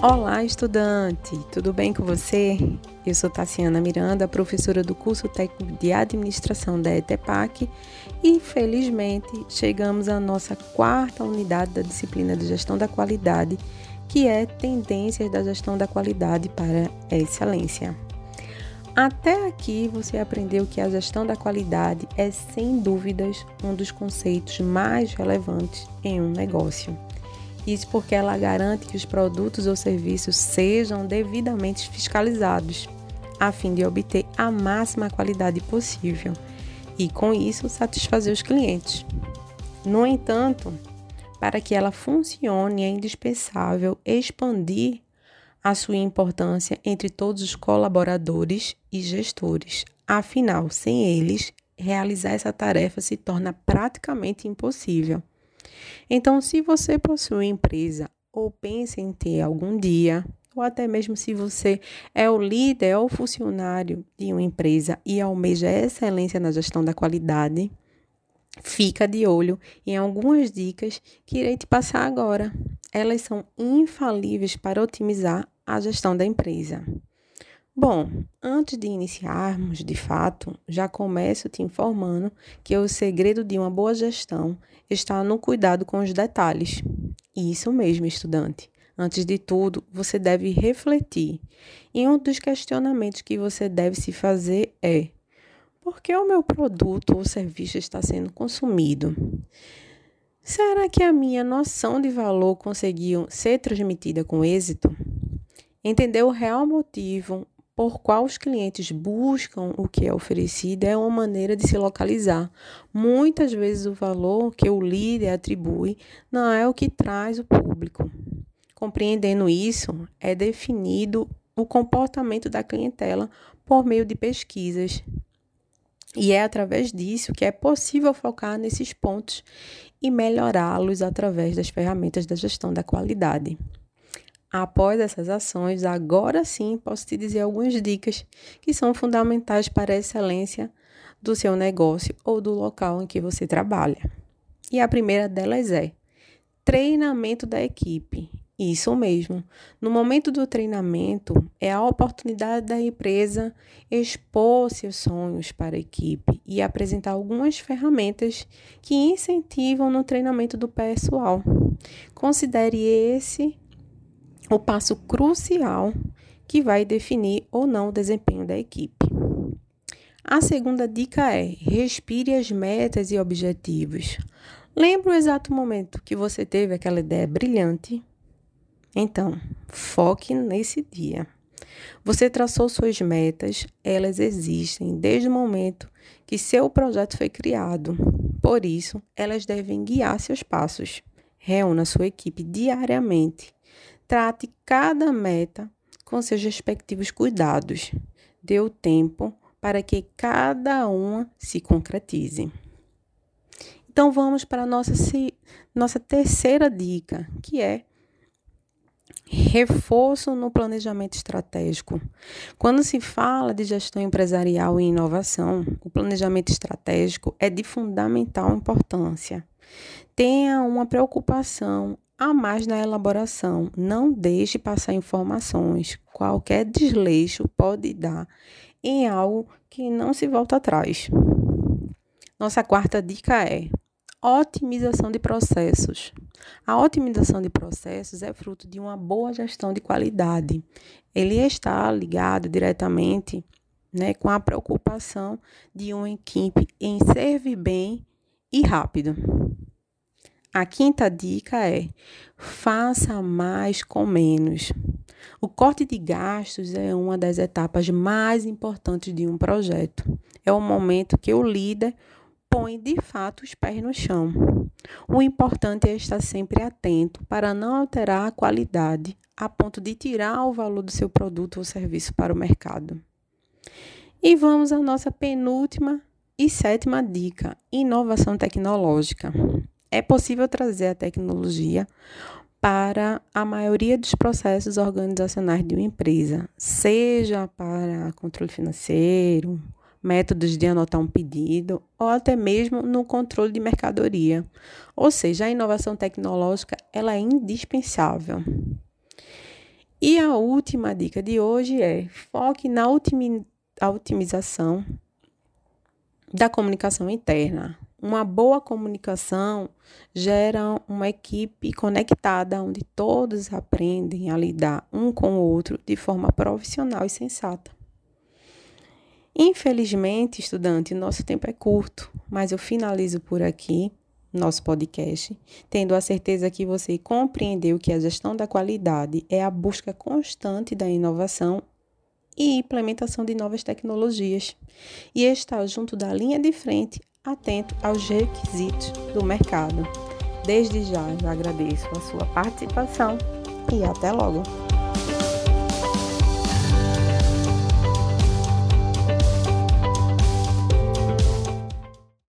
Olá, estudante! Tudo bem com você? Eu sou Tassiana Miranda, professora do curso técnico de administração da ETEPAC e, felizmente, chegamos à nossa quarta unidade da disciplina de gestão da qualidade, que é Tendências da Gestão da Qualidade para a Excelência. Até aqui você aprendeu que a gestão da qualidade é, sem dúvidas, um dos conceitos mais relevantes em um negócio. Isso porque ela garante que os produtos ou serviços sejam devidamente fiscalizados, a fim de obter a máxima qualidade possível e, com isso, satisfazer os clientes. No entanto, para que ela funcione, é indispensável expandir a sua importância entre todos os colaboradores e gestores. Afinal, sem eles, realizar essa tarefa se torna praticamente impossível. Então, se você possui empresa ou pensa em ter algum dia, ou até mesmo se você é o líder ou funcionário de uma empresa e almeja excelência na gestão da qualidade, fica de olho em algumas dicas que irei te passar agora. Elas são infalíveis para otimizar a gestão da empresa. Bom, antes de iniciarmos de fato, já começo te informando que o segredo de uma boa gestão está no cuidado com os detalhes. Isso mesmo, estudante. Antes de tudo, você deve refletir. E um dos questionamentos que você deve se fazer é: por que o meu produto ou serviço está sendo consumido? Será que a minha noção de valor conseguiu ser transmitida com êxito? Entender o real motivo por qual os clientes buscam o que é oferecido é uma maneira de se localizar. Muitas vezes o valor que o líder atribui não é o que traz o público. Compreendendo isso, é definido o comportamento da clientela por meio de pesquisas. E é através disso que é possível focar nesses pontos e melhorá-los através das ferramentas da gestão da qualidade. Após essas ações, agora sim posso te dizer algumas dicas que são fundamentais para a excelência do seu negócio ou do local em que você trabalha. E a primeira delas é treinamento da equipe. Isso mesmo. No momento do treinamento, é a oportunidade da empresa expor seus sonhos para a equipe e apresentar algumas ferramentas que incentivam no treinamento do pessoal. Considere esse o passo crucial que vai definir ou não o desempenho da equipe. A segunda dica é: respire as metas e objetivos. Lembra o exato momento que você teve aquela ideia brilhante? Então, foque nesse dia. Você traçou suas metas, elas existem desde o momento que seu projeto foi criado. Por isso, elas devem guiar seus passos. Reúna sua equipe diariamente Trate cada meta com seus respectivos cuidados. Dê o tempo para que cada uma se concretize. Então vamos para a nossa, nossa terceira dica, que é reforço no planejamento estratégico. Quando se fala de gestão empresarial e inovação, o planejamento estratégico é de fundamental importância. Tenha uma preocupação a mais na elaboração. Não deixe passar informações. Qualquer desleixo pode dar em algo que não se volta atrás. Nossa quarta dica é otimização de processos. A otimização de processos é fruto de uma boa gestão de qualidade. Ele está ligado diretamente né, com a preocupação de uma equipe em servir bem e rápido. A quinta dica é: faça mais com menos. O corte de gastos é uma das etapas mais importantes de um projeto. É o momento que o líder põe de fato os pés no chão. O importante é estar sempre atento para não alterar a qualidade a ponto de tirar o valor do seu produto ou serviço para o mercado. E vamos à nossa penúltima e sétima dica: inovação tecnológica é possível trazer a tecnologia para a maioria dos processos organizacionais de uma empresa, seja para controle financeiro, métodos de anotar um pedido ou até mesmo no controle de mercadoria. Ou seja, a inovação tecnológica ela é indispensável. E a última dica de hoje é foque na otimização da comunicação interna. Uma boa comunicação gera uma equipe conectada, onde todos aprendem a lidar um com o outro de forma profissional e sensata. Infelizmente, estudante, nosso tempo é curto, mas eu finalizo por aqui nosso podcast, tendo a certeza que você compreendeu que a gestão da qualidade é a busca constante da inovação e implementação de novas tecnologias e está junto da linha de frente, atento aos requisitos do mercado. Desde já, eu agradeço a sua participação e até logo!